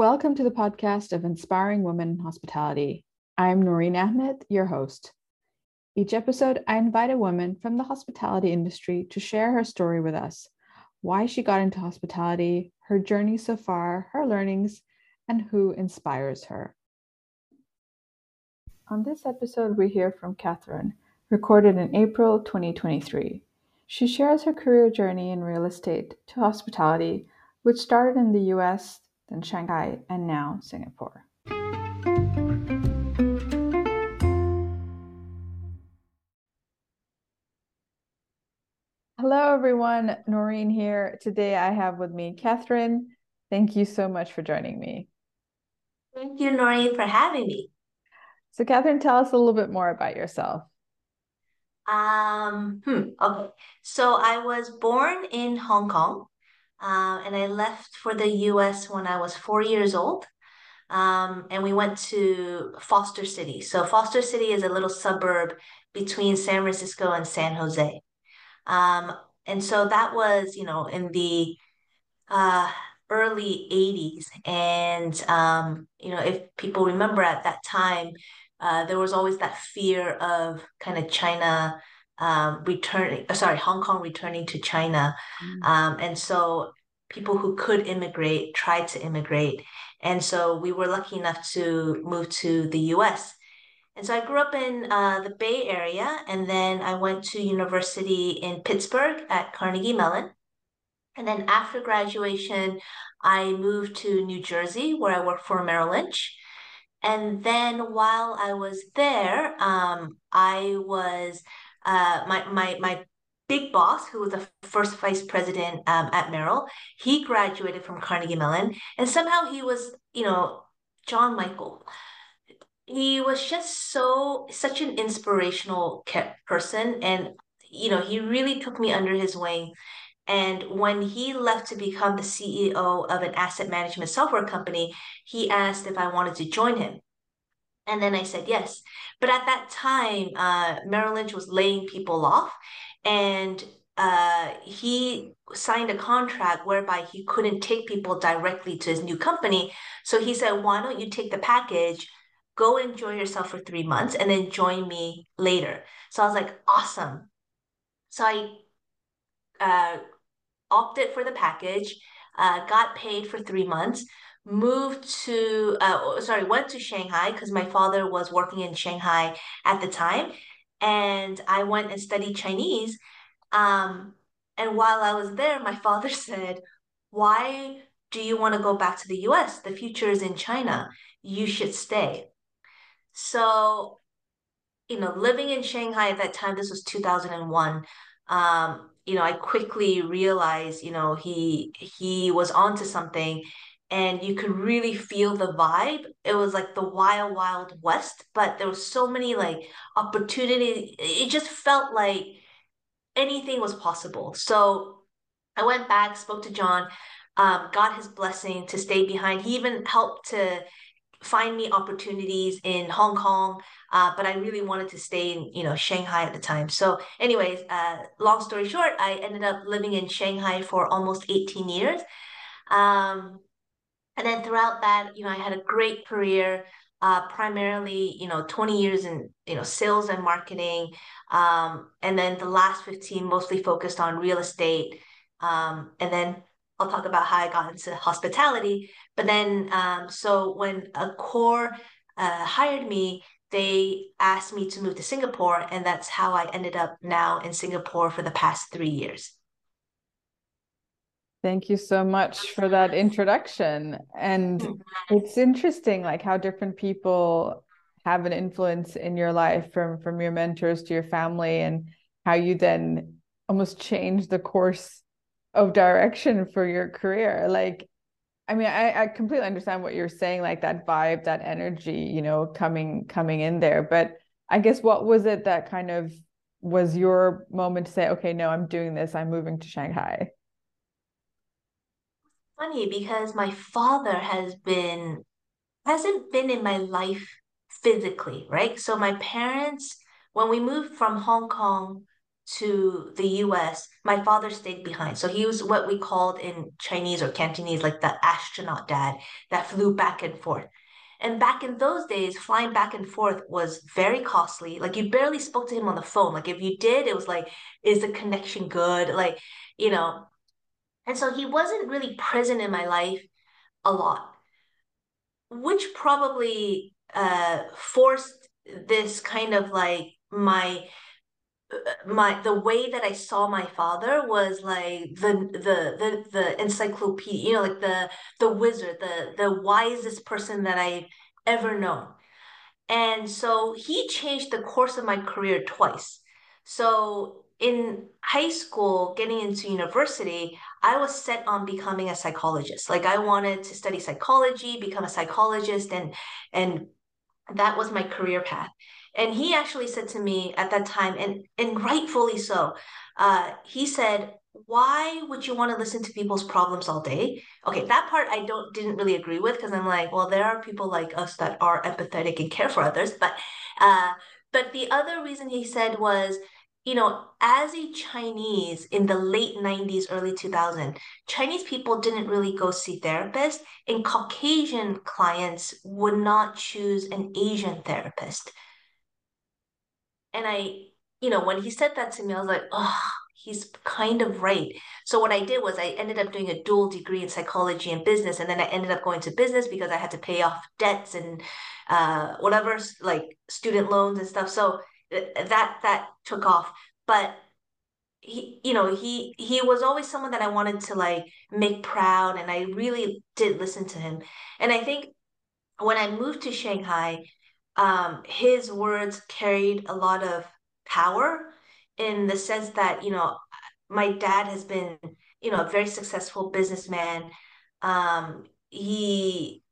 Welcome to the podcast of Inspiring Women in Hospitality. I'm Noreen Ahmed, your host. Each episode, I invite a woman from the hospitality industry to share her story with us why she got into hospitality, her journey so far, her learnings, and who inspires her. On this episode, we hear from Catherine, recorded in April 2023. She shares her career journey in real estate to hospitality, which started in the US, then Shanghai, and now Singapore. Hello, everyone. Noreen here. Today I have with me Catherine. Thank you so much for joining me. Thank you, Noreen, for having me. So, Catherine, tell us a little bit more about yourself. Um, hmm, okay. So I was born in Hong Kong, uh, and I left for the US when I was four years old. Um, and we went to Foster City. So Foster City is a little suburb between San Francisco and San Jose. Um, and so that was, you know, in the uh, early 80s. And, um, you know, if people remember at that time, uh, there was always that fear of kind of China um, returning, uh, sorry, Hong Kong returning to China. Mm. Um, and so people who could immigrate tried to immigrate. And so we were lucky enough to move to the US. And so I grew up in uh, the Bay Area, and then I went to university in Pittsburgh at Carnegie Mellon. And then after graduation, I moved to New Jersey, where I worked for Merrill Lynch. And then while I was there, um, I was uh, my my my big boss, who was the first vice president um, at Merrill. He graduated from Carnegie Mellon, and somehow he was, you know, John Michael. He was just so such an inspirational person, and you know, he really took me under his wing. And when he left to become the CEO of an asset management software company, he asked if I wanted to join him. And then I said yes. But at that time, uh, Merrill Lynch was laying people off, and uh, he signed a contract whereby he couldn't take people directly to his new company. So he said, Why don't you take the package? Go enjoy yourself for three months and then join me later. So I was like, awesome. So I uh, opted for the package, uh, got paid for three months, moved to, uh, sorry, went to Shanghai because my father was working in Shanghai at the time. And I went and studied Chinese. Um, and while I was there, my father said, Why do you want to go back to the US? The future is in China. You should stay. So, you know, living in Shanghai at that time, this was 2001. Um, you know, I quickly realized, you know, he he was onto something and you could really feel the vibe. It was like the wild, wild west, but there was so many like opportunities. It just felt like anything was possible. So I went back, spoke to John, um, got his blessing to stay behind. He even helped to find me opportunities in Hong Kong, uh, but I really wanted to stay in you know Shanghai at the time. So, anyways, uh, long story short, I ended up living in Shanghai for almost 18 years. Um, and then throughout that, you know, I had a great career. Uh, primarily, you know, 20 years in, you know, sales and marketing. Um, and then the last 15 mostly focused on real estate. Um, and then I'll talk about how I got into hospitality. But then, um, so when Accor uh, hired me, they asked me to move to Singapore, and that's how I ended up now in Singapore for the past three years. Thank you so much for that introduction. And it's interesting like how different people have an influence in your life from from your mentors to your family and how you then almost change the course of direction for your career. Like I mean, I, I completely understand what you're saying, like that vibe, that energy, you know, coming coming in there. But I guess what was it that kind of was your moment to say, okay, no, I'm doing this, I'm moving to Shanghai? Funny because my father has been hasn't been in my life physically, right? So my parents, when we moved from Hong Kong to the US, my father stayed behind. So he was what we called in Chinese or Cantonese, like the astronaut dad that flew back and forth. And back in those days, flying back and forth was very costly. Like you barely spoke to him on the phone. Like if you did, it was like, is the connection good? Like, you know. And so he wasn't really present in my life a lot, which probably uh, forced this kind of like my my the way that I saw my father was like the the the the encyclopedia, you know, like the the wizard, the the wisest person that I've ever known. And so he changed the course of my career twice. So in high school, getting into university, I was set on becoming a psychologist. Like I wanted to study psychology, become a psychologist, and and that was my career path. And he actually said to me at that time, and and rightfully so, uh, he said, why would you want to listen to people's problems all day? Okay, that part I don't didn't really agree with because I'm like, well, there are people like us that are empathetic and care for others, but uh, but the other reason he said was you know, as a Chinese in the late 90s, early 2000s, Chinese people didn't really go see therapists, and Caucasian clients would not choose an Asian therapist. And I, you know, when he said that to me, I was like, oh, he's kind of right. So what I did was I ended up doing a dual degree in psychology and business, and then I ended up going to business because I had to pay off debts and uh, whatever, like student loans and stuff. So that that took off. But he, you know, he he was always someone that I wanted to like make proud, and I really did listen to him. And I think when I moved to Shanghai, um, his words carried a lot of power in the sense that you know my dad has been you know a very successful businessman um, he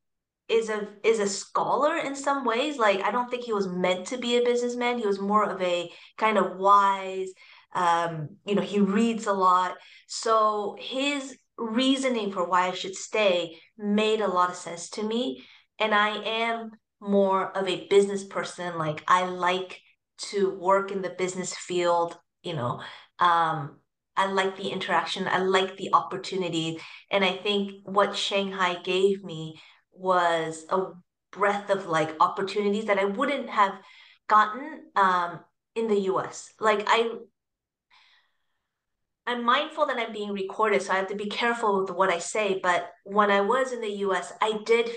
is a is a scholar in some ways like i don't think he was meant to be a businessman he was more of a kind of wise um, you know he reads a lot so his reasoning for why i should stay made a lot of sense to me and i am more of a business person. Like I like to work in the business field, you know. Um, I like the interaction, I like the opportunity. And I think what Shanghai gave me was a breadth of like opportunities that I wouldn't have gotten um, in the US. Like I I'm mindful that I'm being recorded, so I have to be careful with what I say. But when I was in the US, I did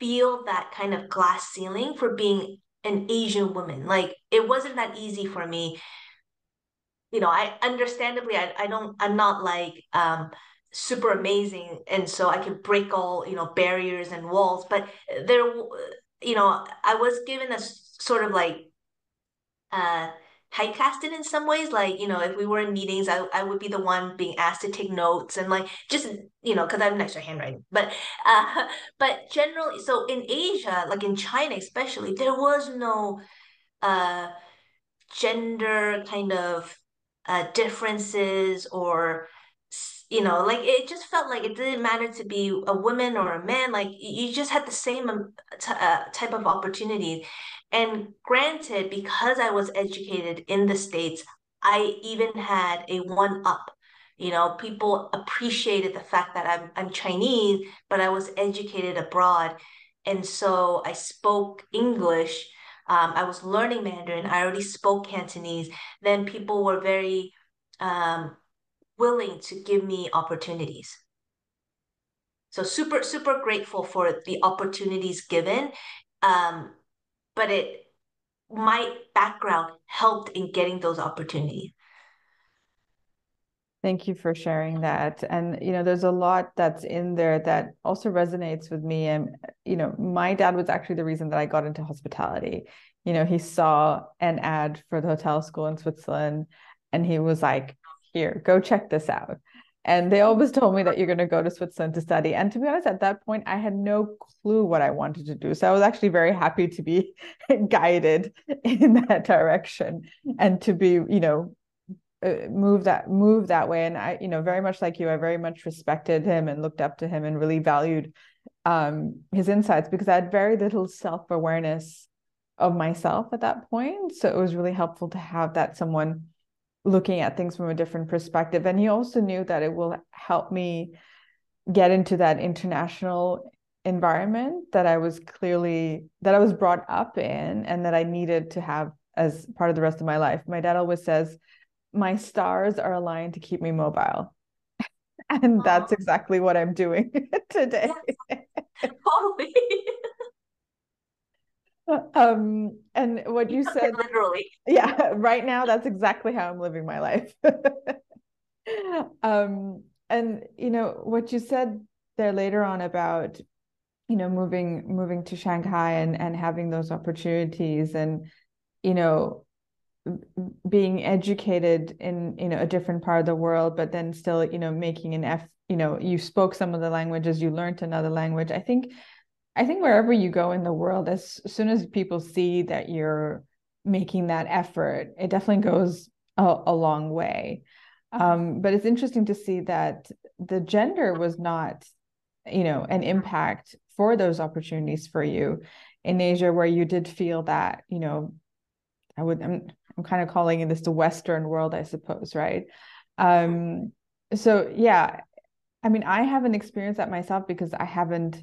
feel that kind of glass ceiling for being an Asian woman. Like it wasn't that easy for me. You know, I understandably I, I don't I'm not like um super amazing and so I could break all, you know, barriers and walls, but there you know, I was given a sort of like uh typecasted in some ways. Like, you know, if we were in meetings, I, I would be the one being asked to take notes and like just, you know, because I have extra handwriting. But uh but generally so in Asia, like in China especially, there was no uh gender kind of uh differences or you know like it just felt like it didn't matter to be a woman or a man like you just had the same um, t- uh, type of opportunity and granted, because I was educated in the States, I even had a one up. You know, people appreciated the fact that I'm, I'm Chinese, but I was educated abroad. And so I spoke English. Um, I was learning Mandarin. I already spoke Cantonese. Then people were very um, willing to give me opportunities. So super, super grateful for the opportunities given. Um, but it my background helped in getting those opportunities. Thank you for sharing that. And, you know, there's a lot that's in there that also resonates with me. And, you know, my dad was actually the reason that I got into hospitality. You know, he saw an ad for the hotel school in Switzerland and he was like, here, go check this out. And they always told me that you're going to go to Switzerland to study. And to be honest, at that point, I had no clue what I wanted to do. So I was actually very happy to be guided in that direction and to be, you know, uh, move that move that way. And I, you know, very much like you, I very much respected him and looked up to him and really valued um, his insights because I had very little self awareness of myself at that point. So it was really helpful to have that someone looking at things from a different perspective. And he also knew that it will help me get into that international environment that I was clearly that I was brought up in and that I needed to have as part of the rest of my life. My dad always says, my stars are aligned to keep me mobile. and that's exactly what I'm doing today. totally. um and what you said literally. Yeah right now that's exactly how i'm living my life. Um and you know what you said there later on about you know moving moving to shanghai and and having those opportunities and you know being educated in you know a different part of the world but then still you know making an f you know you spoke some of the languages you learned another language. I think i think wherever you go in the world as soon as people see that you're making that effort it definitely goes a, a long way. Um, but it's interesting to see that the gender was not you know an impact for those opportunities for you in asia where you did feel that you know i would i'm, I'm kind of calling this the western world i suppose right? Um so yeah i mean i haven't experienced that myself because i haven't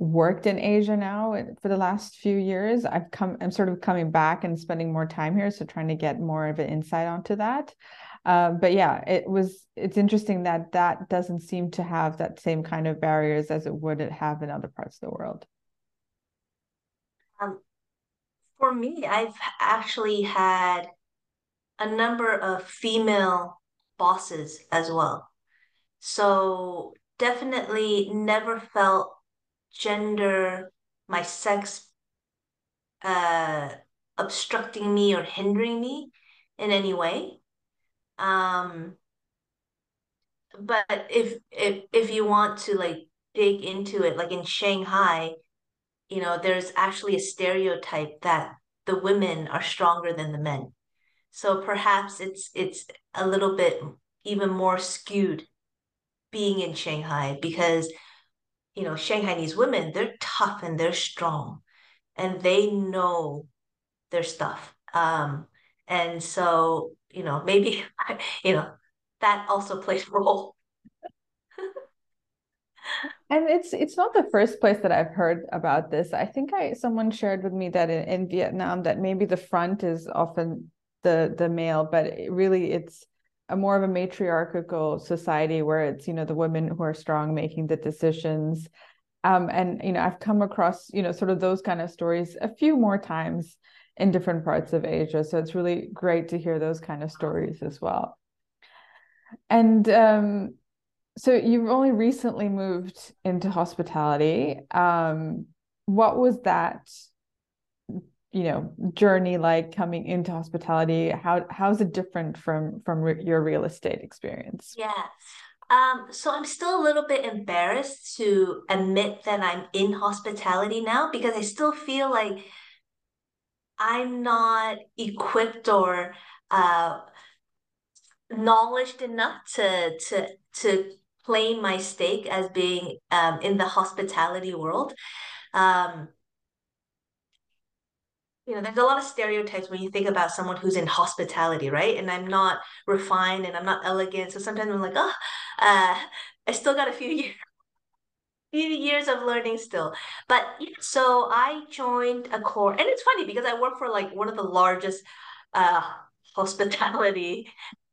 worked in asia now for the last few years i've come i'm sort of coming back and spending more time here so trying to get more of an insight onto that um, but yeah, it was. It's interesting that that doesn't seem to have that same kind of barriers as it would have in other parts of the world. Um, for me, I've actually had a number of female bosses as well. So definitely never felt gender, my sex uh obstructing me or hindering me in any way. Um, but if if if you want to like dig into it, like in Shanghai, you know, there's actually a stereotype that the women are stronger than the men. So perhaps it's it's a little bit even more skewed being in Shanghai because you know, Shanghainese women, they're tough and they're strong and they know their stuff. Um, and so, you know, maybe, you know, that also plays a role. and it's it's not the first place that I've heard about this. I think I someone shared with me that in, in Vietnam that maybe the front is often the the male, but it really it's a more of a matriarchal society where it's you know the women who are strong making the decisions. Um, and you know I've come across you know sort of those kind of stories a few more times in different parts of Asia. So it's really great to hear those kind of stories as well. And um, so you've only recently moved into hospitality. Um, what was that, you know, journey like coming into hospitality? How how's it different from from re- your real estate experience? Yeah. Um, so I'm still a little bit embarrassed to admit that I'm in hospitality now because I still feel like I'm not equipped or uh, knowledge enough to to to claim my stake as being um, in the hospitality world. Um, you know, there's a lot of stereotypes when you think about someone who's in hospitality, right? And I'm not refined and I'm not elegant, so sometimes I'm like, oh, uh, I still got a few years few years of learning still. But yeah, so I joined Accor, and it's funny because I work for like one of the largest uh hospitality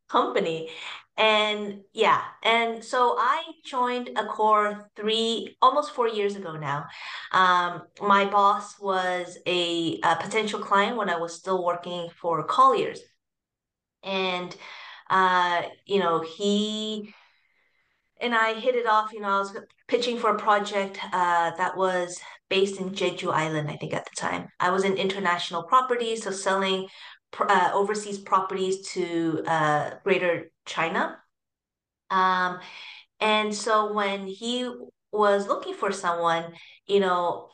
company. And yeah, and so I joined Accor three, almost four years ago now. Um, my boss was a, a potential client when I was still working for Colliers. And uh, you know, he and I hit it off. You know, I was pitching for a project uh, that was based in Jeju Island, I think at the time. I was in international property, so selling uh, overseas properties to uh, Greater China. Um, and so when he was looking for someone, you know,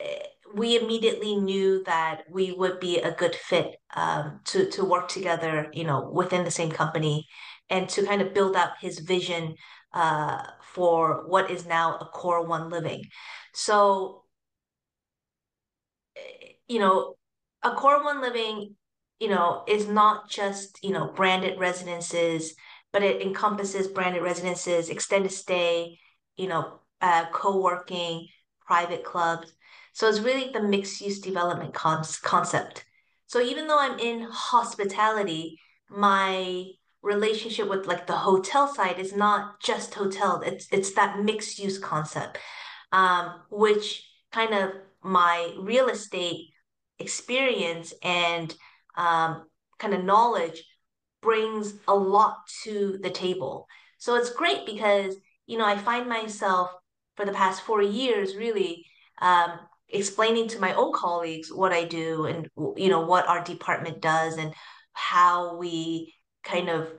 eh, we immediately knew that we would be a good fit um, to to work together, you know, within the same company, and to kind of build out his vision uh, for what is now Accor One Living. So, you know, Accor One Living you know, is not just, you know, branded residences, but it encompasses branded residences, extended stay, you know, uh, co-working, private clubs. So it's really the mixed use development con- concept. So even though I'm in hospitality, my relationship with like the hotel side is not just hotel. It's it's that mixed use concept, um, which kind of my real estate experience and um, kind of knowledge brings a lot to the table. So it's great because you know I find myself for the past four years really um, explaining to my own colleagues what I do and you know what our department does and how we kind of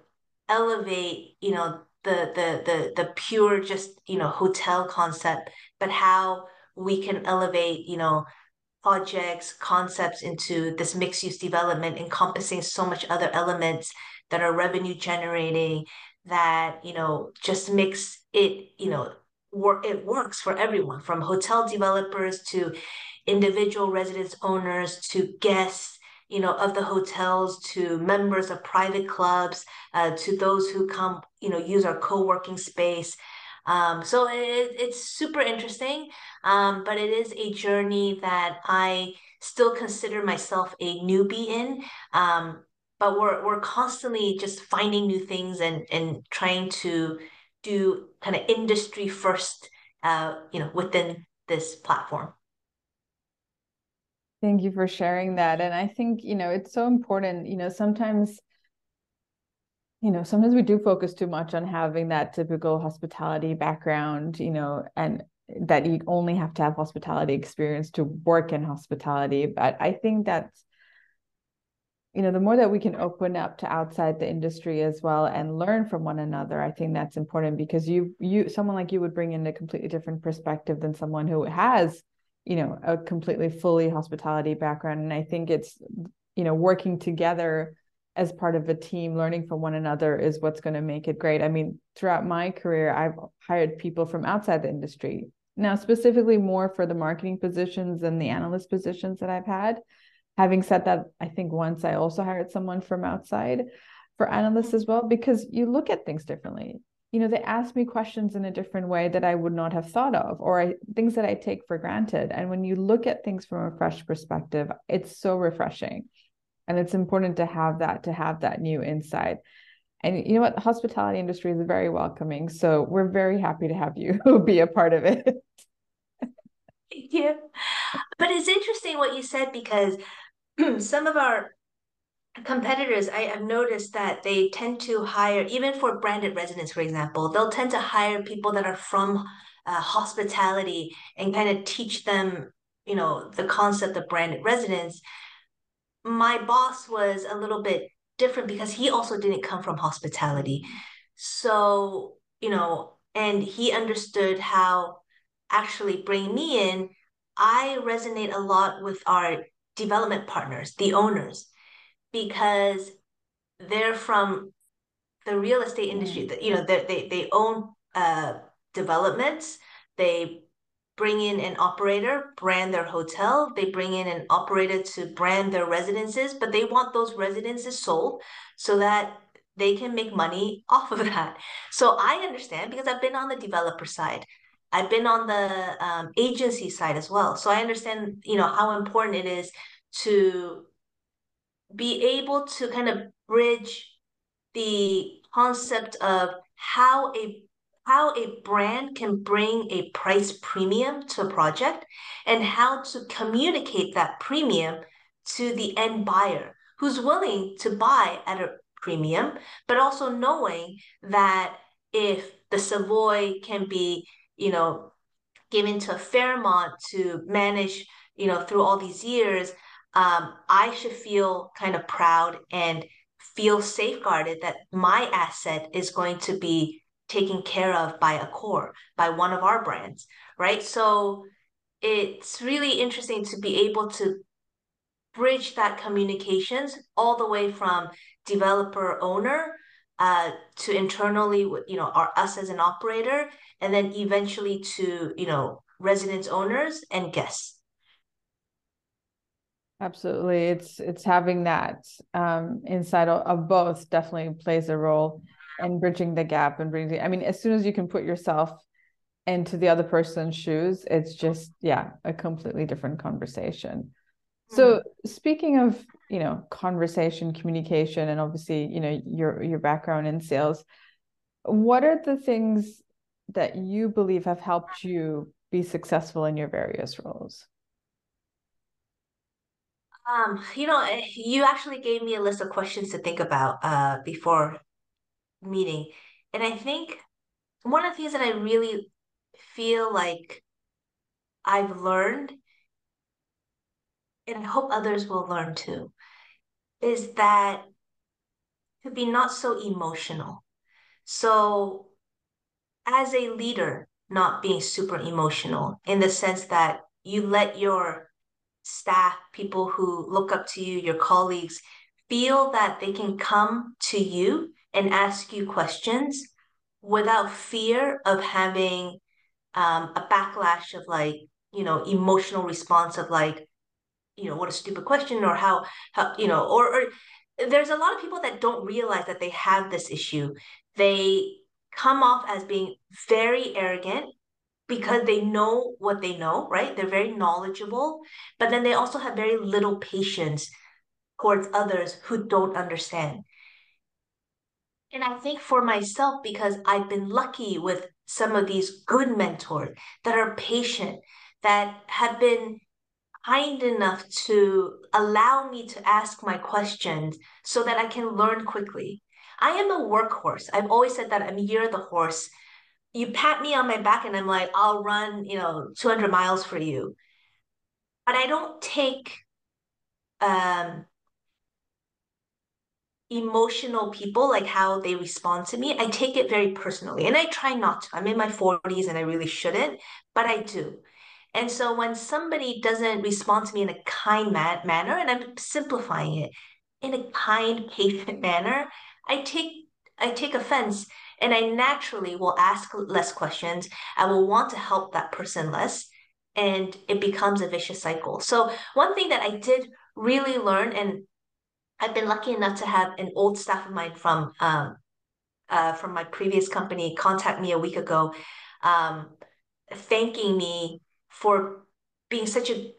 elevate you know the the the the pure just you know hotel concept but how we can elevate you know projects concepts into this mixed use development encompassing so much other elements that are revenue generating that you know just makes it you know work it works for everyone from hotel developers to individual residence owners to guests you know of the hotels to members of private clubs uh, to those who come you know use our co-working space um, so it, it's super interesting um, but it is a journey that i still consider myself a newbie in um, but we're we're constantly just finding new things and and trying to do kind of industry first, uh, you know, within this platform. Thank you for sharing that. And I think, you know, it's so important, you know, sometimes, you know, sometimes we do focus too much on having that typical hospitality background, you know, and that you only have to have hospitality experience to work in hospitality. But I think that's you know the more that we can open up to outside the industry as well and learn from one another i think that's important because you you someone like you would bring in a completely different perspective than someone who has you know a completely fully hospitality background and i think it's you know working together as part of a team learning from one another is what's going to make it great i mean throughout my career i've hired people from outside the industry now specifically more for the marketing positions and the analyst positions that i've had having said that, I think once I also hired someone from outside for analysts as well, because you look at things differently. You know, they ask me questions in a different way that I would not have thought of, or I, things that I take for granted. And when you look at things from a fresh perspective, it's so refreshing. And it's important to have that, to have that new insight. And you know what? The hospitality industry is very welcoming. So we're very happy to have you be a part of it. Thank you. But it's interesting what you said because some of our competitors, I have noticed that they tend to hire, even for branded residents, for example, they'll tend to hire people that are from uh, hospitality and kind of teach them, you know, the concept of branded residence. My boss was a little bit different because he also didn't come from hospitality. So, you know, and he understood how actually bring me in. I resonate a lot with our development partners, the owners, because they're from the real estate industry. Mm. You know, they they own uh, developments. They bring in an operator, brand their hotel. They bring in an operator to brand their residences, but they want those residences sold so that they can make money off of that. So I understand because I've been on the developer side. I've been on the um, agency side as well. So I understand, you know, how important it is to be able to kind of bridge the concept of how a how a brand can bring a price premium to a project and how to communicate that premium to the end buyer who's willing to buy at a premium, but also knowing that if the Savoy can be you know, given to a Fairmont to manage, you know, through all these years, um, I should feel kind of proud and feel safeguarded that my asset is going to be taken care of by Accor, by one of our brands, right? So it's really interesting to be able to bridge that communications all the way from developer owner uh, to internally, you know, our, us as an operator, and then eventually to, you know, residence owners and guests. Absolutely. It's it's having that um, inside of both definitely plays a role in bridging the gap and bringing I mean, as soon as you can put yourself into the other person's shoes, it's just, yeah, a completely different conversation. So mm-hmm. speaking of, you know, conversation, communication, and obviously, you know, your your background in sales, what are the things that you believe have helped you be successful in your various roles? Um, you know, eh, you actually gave me a list of questions to think about uh, before meeting. And I think one of the things that I really feel like I've learned, and I hope others will learn too, is that to be not so emotional. So, as a leader, not being super emotional in the sense that you let your staff, people who look up to you, your colleagues, feel that they can come to you and ask you questions without fear of having um, a backlash of like, you know, emotional response of like, you know, what a stupid question or how, how you know, or, or there's a lot of people that don't realize that they have this issue. They come off as being very arrogant because they know what they know, right? They're very knowledgeable, but then they also have very little patience towards others who don't understand. And I think for myself, because I've been lucky with some of these good mentors that are patient, that have been kind enough to allow me to ask my questions so that I can learn quickly. I am a workhorse. I've always said that I'm you're the horse you pat me on my back and I'm like, I'll run, you know, 200 miles for you. But I don't take um, emotional people, like how they respond to me. I take it very personally and I try not to. I'm in my 40s and I really shouldn't, but I do. And so when somebody doesn't respond to me in a kind ma- manner, and I'm simplifying it in a kind, patient manner, I take I take offense and I naturally will ask less questions. I will want to help that person less. And it becomes a vicious cycle. So, one thing that I did really learn, and I've been lucky enough to have an old staff of mine from um, uh, from my previous company contact me a week ago, um, thanking me for being such a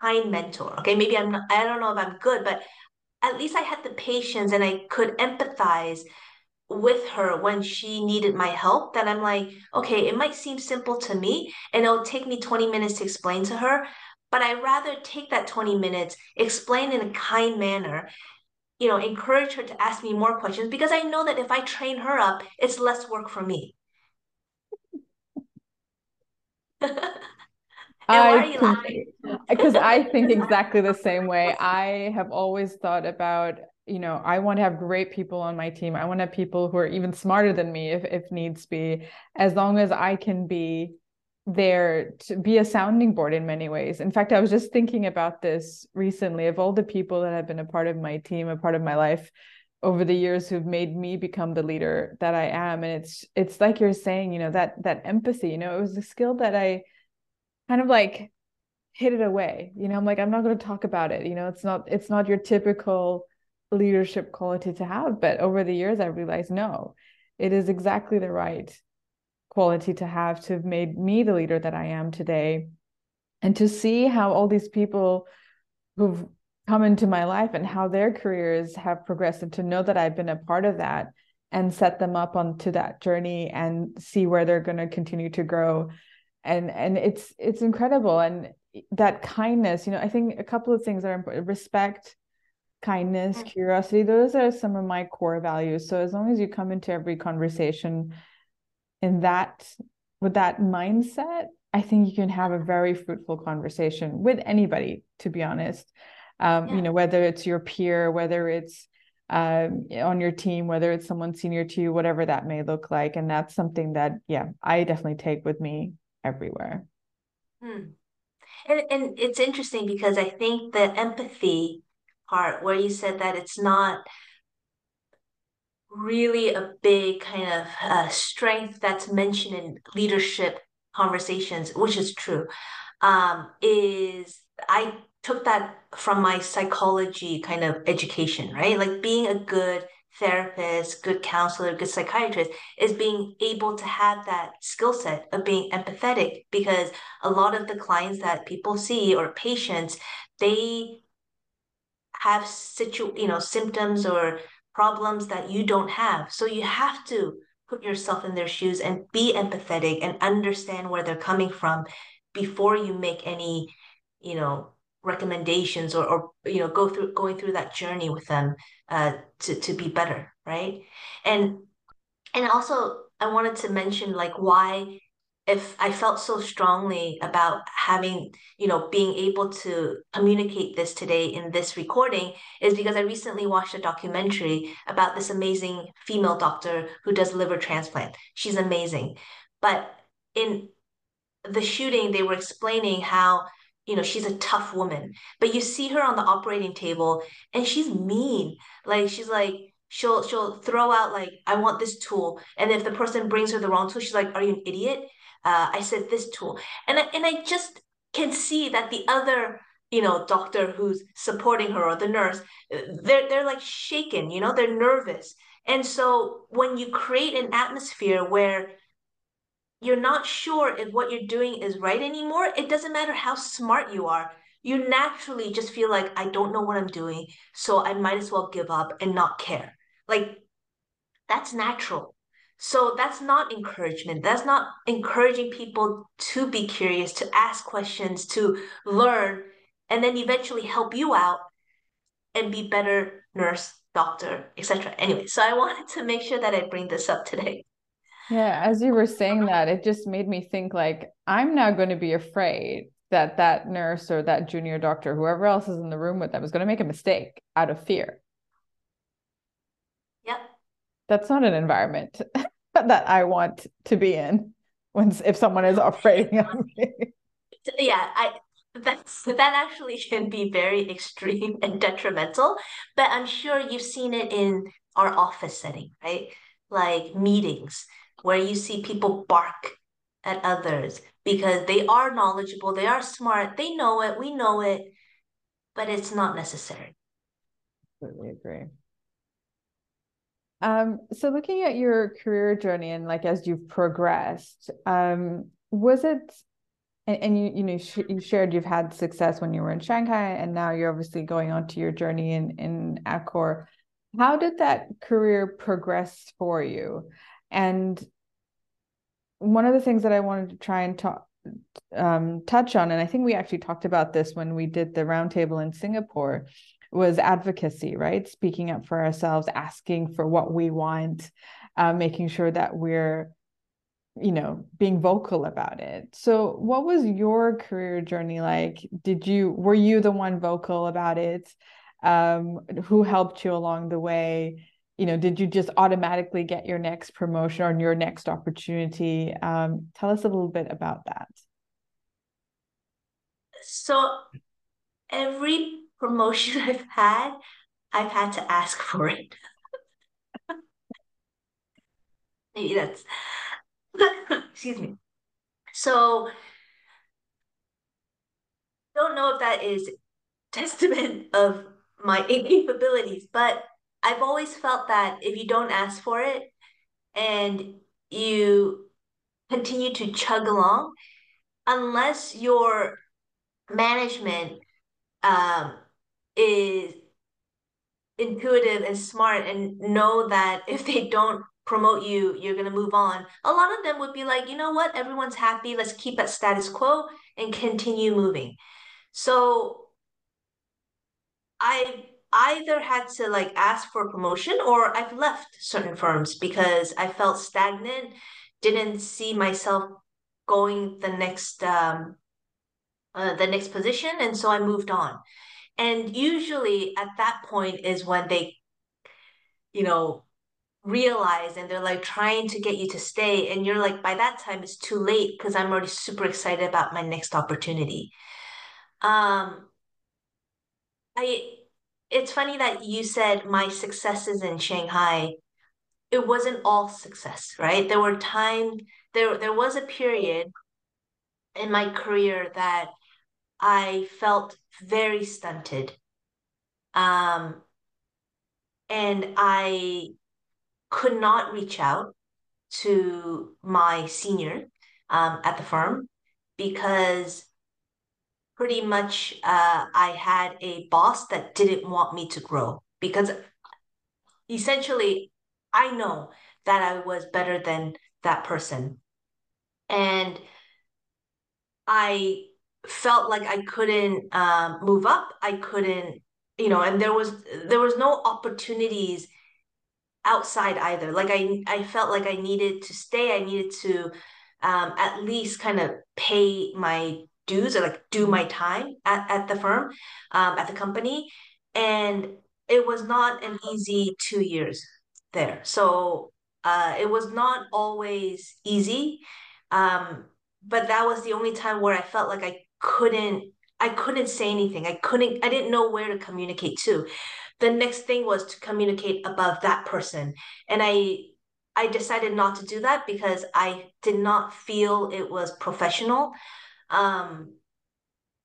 kind mentor. Okay, maybe I'm not, I don't know if I'm good, but at least I had the patience and I could empathize with her when she needed my help that I'm like, okay, it might seem simple to me and it'll take me 20 minutes to explain to her, but I rather take that 20 minutes, explain in a kind manner, you know, encourage her to ask me more questions because I know that if I train her up, it's less work for me. I because I think exactly the same way. I have always thought about you know i want to have great people on my team i want to have people who are even smarter than me if, if needs be as long as i can be there to be a sounding board in many ways. In fact i was just thinking about this recently of all the people that have been a part of my team a part of my life over the years who've made me become the leader that i am. And it's it's like you're saying you know that that empathy you know it was a skill that i kind of like hid it away. You know i'm like i'm not going to talk about it. You know it's not it's not your typical leadership quality to have. But over the years, I realized no, it is exactly the right quality to have to have made me the leader that I am today. And to see how all these people who've come into my life and how their careers have progressed, and to know that I've been a part of that and set them up onto that journey and see where they're going to continue to grow and and it's it's incredible and that kindness you know i think a couple of things are important respect kindness, mm. curiosity, those are some of my core values. So as long as you come into every conversation in that with that mindset, I think you can have a very fruitful conversation with anybody, to be honest. Um, yeah. You know, whether it's your peer, whether it's um, on your team, whether it's someone senior to you, whatever that may look like. And that's something that, yeah, I definitely take with me everywhere. Hmm. And, and it's interesting because I think the empathy part where you said that it's not really a big kind of uh, strength that's mentioned in leadership conversations, which is true, um, is I took that from my psychology kind of education, right? Like being a good therapist, good counselor, good psychiatrist is being able to have that skill set of being empathetic because a lot of the clients that people see or patients, they have situ you know symptoms or problems that you don't have. So you have to put yourself in their shoes and be empathetic and understand where they're coming from before you make any, you know, recommendations or, or you know go through going through that journey with them uh, to to be better right and and also i wanted to mention like why if i felt so strongly about having you know being able to communicate this today in this recording is because i recently watched a documentary about this amazing female doctor who does liver transplant. She's amazing. But in the shooting they were explaining how you know she's a tough woman. But you see her on the operating table and she's mean. Like she's like she'll she'll throw out like i want this tool. And if the person brings her the wrong tool she's like are you an idiot uh, i said this tool and I, and i just can see that the other you know doctor who's supporting her or the nurse they're they're like shaken you know they're nervous and so when you create an atmosphere where you're not sure if what you're doing is right anymore, it doesn't matter how smart you are. You naturally just feel like, I don't know what I'm doing, so I might as well give up and not care. Like, that's natural. So that's not encouragement. That's not encouraging people to be curious, to ask questions, to learn, and then eventually help you out and be better nurse, doctor, etc. Anyway, so I wanted to make sure that I bring this up today. Yeah, as you were saying that, it just made me think like I'm now going to be afraid that that nurse or that junior doctor, whoever else is in the room with them, is going to make a mistake out of fear. Yep. That's not an environment that I want to be in when if someone is operating on me. Yeah, I that's that actually can be very extreme and detrimental, but I'm sure you've seen it in our office setting, right? Like meetings where you see people bark at others because they are knowledgeable, they are smart, they know it, we know it, but it's not necessary. Completely agree. Um, so looking at your career journey and like as you've progressed, um, was it and, and you you know sh- you shared you've had success when you were in Shanghai and now you're obviously going on to your journey in in Accor. How did that career progress for you? And one of the things that I wanted to try and talk um, touch on, and I think we actually talked about this when we did the roundtable in Singapore, was advocacy, right? Speaking up for ourselves, asking for what we want, uh, making sure that we're, you know, being vocal about it. So, what was your career journey like? Did you were you the one vocal about it? Um, who helped you along the way? you know did you just automatically get your next promotion or your next opportunity um, tell us a little bit about that so every promotion i've had i've had to ask for it. Maybe that's excuse me. So don't know if that is testament of my incapabilities but I've always felt that if you don't ask for it and you continue to chug along, unless your management um, is intuitive and smart and know that if they don't promote you, you're going to move on. A lot of them would be like, you know what? Everyone's happy. Let's keep at status quo and continue moving. So I either had to like ask for promotion or I've left certain firms because I felt stagnant, didn't see myself going the next um uh, the next position and so I moved on. And usually at that point is when they you know realize and they're like trying to get you to stay and you're like by that time it's too late because I'm already super excited about my next opportunity. Um I it's funny that you said my successes in Shanghai. It wasn't all success, right? There were times there there was a period in my career that I felt very stunted. Um, and I could not reach out to my senior um, at the firm because pretty much uh, I had a boss that didn't want me to grow because essentially I know that I was better than that person. And I felt like I couldn't um, move up. I couldn't, you know, and there was there was no opportunities outside either. Like I I felt like I needed to stay. I needed to um, at least kind of pay my dues or like do my time at, at the firm, um, at the company. And it was not an easy two years there. So uh, it was not always easy. Um, but that was the only time where I felt like I couldn't I couldn't say anything. I couldn't I didn't know where to communicate to. The next thing was to communicate above that person. And I I decided not to do that because I did not feel it was professional. Um,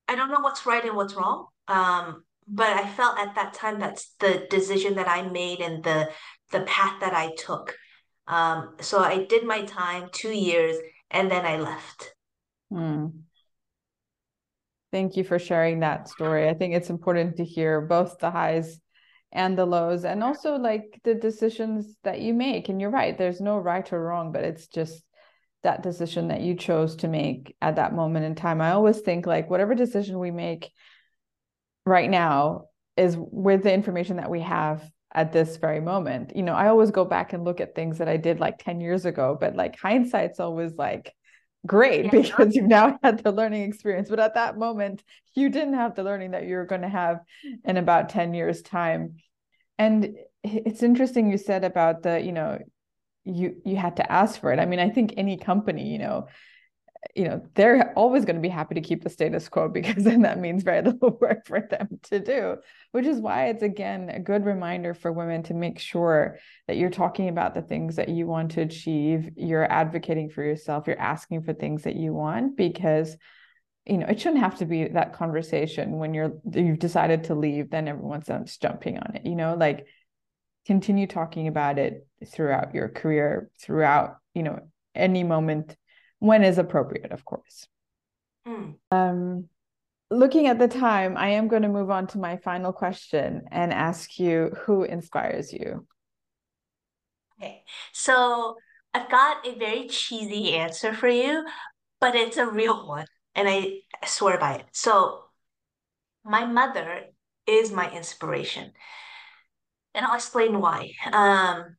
I don't know what's right and what's wrong. Um, but I felt at that time that's the decision that I made and the the path that I took. Um, so I did my time, two years, and then I left. Mm. Thank you for sharing that story. I think it's important to hear both the highs and the lows and also like the decisions that you make. And you're right there's no right or wrong but it's just that decision that you chose to make at that moment in time. I always think like whatever decision we make right now is with the information that we have at this very moment. You know i always go back and look at things that i did like 10 years ago but like hindsight's always like great yeah. because you've now had the learning experience. But at that moment you didn't have the learning that you're going to have in about 10 years time. And it's interesting you said about the you know you you had to ask for it. I mean i think any company you know you know they're always going to be happy to keep the status quo because then that means very little work for them to do which is why it's again a good reminder for women to make sure that you're talking about the things that you want to achieve you're advocating for yourself you're asking for things that you want because you know it shouldn't have to be that conversation when you're you've decided to leave then everyone's jumping on it you know like continue talking about it throughout your career throughout you know any moment when is appropriate of course mm. um looking at the time i am going to move on to my final question and ask you who inspires you okay so i've got a very cheesy answer for you but it's a real one and I swear by it. So my mother is my inspiration. And I'll explain why. Um,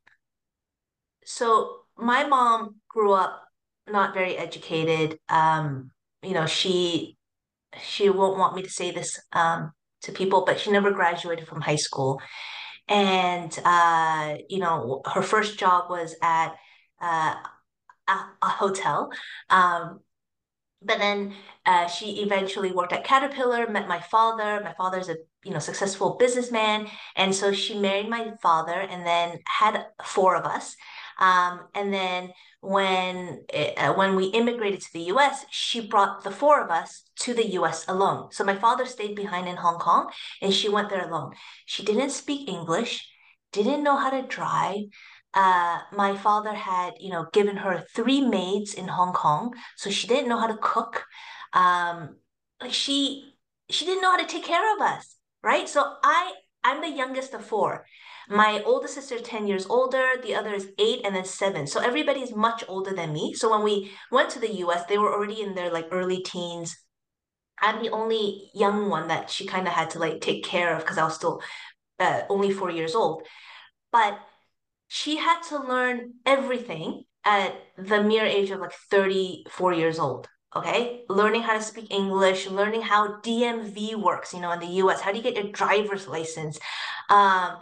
so my mom grew up not very educated. Um, you know, she she won't want me to say this um, to people, but she never graduated from high school. And uh, you know, her first job was at uh, a, a hotel. Um, but then uh, she eventually worked at Caterpillar, met my father. My father's a you know successful businessman, and so she married my father, and then had four of us. Um, and then when uh, when we immigrated to the U.S., she brought the four of us to the U.S. alone. So my father stayed behind in Hong Kong, and she went there alone. She didn't speak English, didn't know how to drive uh, my father had, you know, given her three maids in Hong Kong, so she didn't know how to cook. Um, like she she didn't know how to take care of us, right? So I I'm the youngest of four. My oldest sister is 10 years older, the other is eight and then seven. So everybody is much older than me. So when we went to the US, they were already in their like early teens. I'm the only young one that she kind of had to like take care of because I was still uh, only four years old. But she had to learn everything at the mere age of like 34 years old okay learning how to speak english learning how dmv works you know in the us how do you get your driver's license um,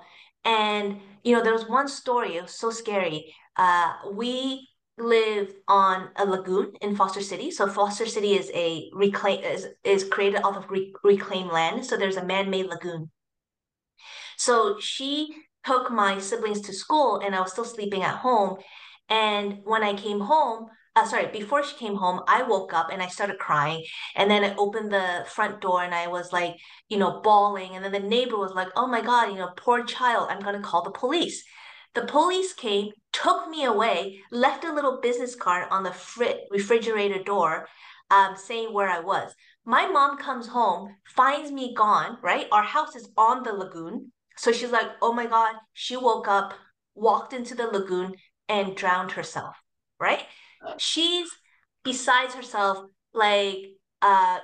and you know there was one story it was so scary. Uh, we live on a lagoon in foster city. So foster city is a reclaim is, is created off of re- reclaimed land. So there's a man-made lagoon. So she took my siblings to school and I was still sleeping at home. And when I came home, uh, sorry, before she came home, I woke up and I started crying. And then I opened the front door and I was like, you know, bawling. And then the neighbor was like, oh my God, you know, poor child, I'm going to call the police. The police came, took me away, left a little business card on the fr- refrigerator door um, saying where I was. My mom comes home, finds me gone, right? Our house is on the lagoon. So she's like, oh my God, she woke up, walked into the lagoon, and drowned herself, right? She's besides herself, like, uh,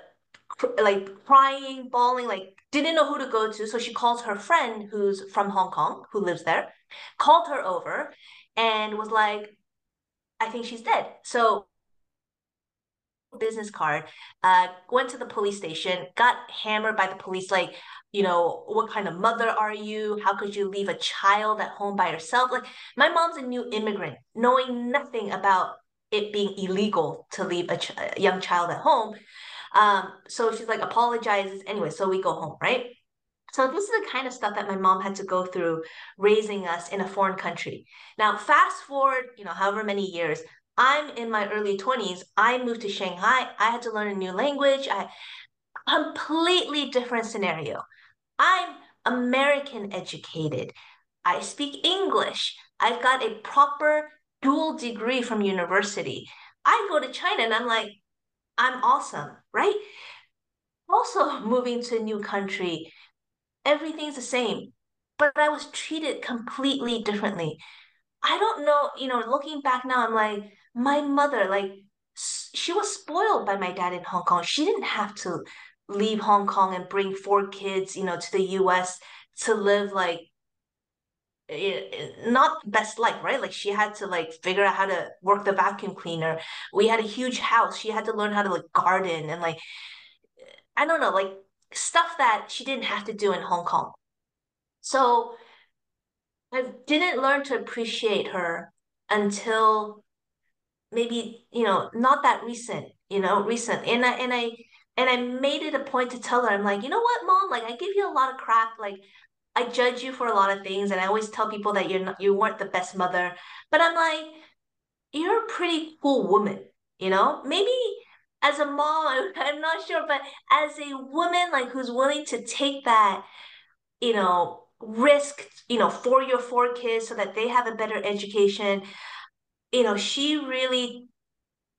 like crying, bawling, like didn't know who to go to. So she calls her friend who's from Hong Kong, who lives there, called her over and was like, I think she's dead. So business card, uh, went to the police station, got hammered by the police, like, you know, what kind of mother are you? How could you leave a child at home by herself? Like, my mom's a new immigrant, knowing nothing about it being illegal to leave a, ch- a young child at home. Um, so she's like apologizes anyway. So we go home, right? So this is the kind of stuff that my mom had to go through raising us in a foreign country. Now, fast forward, you know, however many years, I'm in my early 20s. I moved to Shanghai. I had to learn a new language. I completely different scenario. I'm American educated. I speak English. I've got a proper dual degree from university. I go to China and I'm like, I'm awesome, right? Also moving to a new country, everything's the same, but I was treated completely differently. I don't know, you know, looking back now, I'm like, my mother, like, she was spoiled by my dad in Hong Kong. She didn't have to leave Hong Kong and bring four kids, you know, to the US to live like not best life, right? Like she had to like figure out how to work the vacuum cleaner. We had a huge house. She had to learn how to like garden and like I don't know, like stuff that she didn't have to do in Hong Kong. So I didn't learn to appreciate her until maybe, you know, not that recent, you know, recent. And I and I and I made it a point to tell her, I'm like, you know what, mom? Like I give you a lot of crap. Like I judge you for a lot of things, and I always tell people that you're not, you weren't the best mother. But I'm like, you're a pretty cool woman, you know? Maybe as a mom, I'm not sure, but as a woman like who's willing to take that, you know, risk, you know, for your four kids so that they have a better education, you know, she really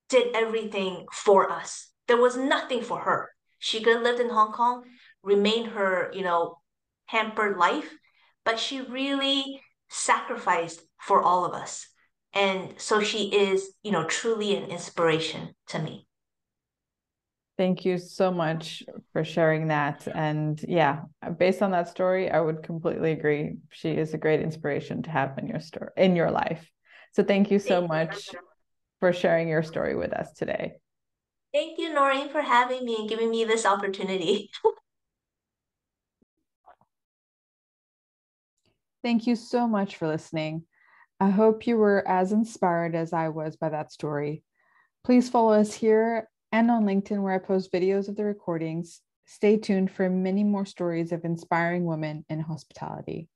did everything for us. There was nothing for her. She could have lived in Hong Kong, remained her, you know, hampered life, but she really sacrificed for all of us. And so she is, you know, truly an inspiration to me. Thank you so much for sharing that. And yeah, based on that story, I would completely agree. She is a great inspiration to have in your story in your life. So thank you so thank much you. for sharing your story with us today. Thank you, Noreen, for having me and giving me this opportunity. Thank you so much for listening. I hope you were as inspired as I was by that story. Please follow us here and on LinkedIn, where I post videos of the recordings. Stay tuned for many more stories of inspiring women in hospitality.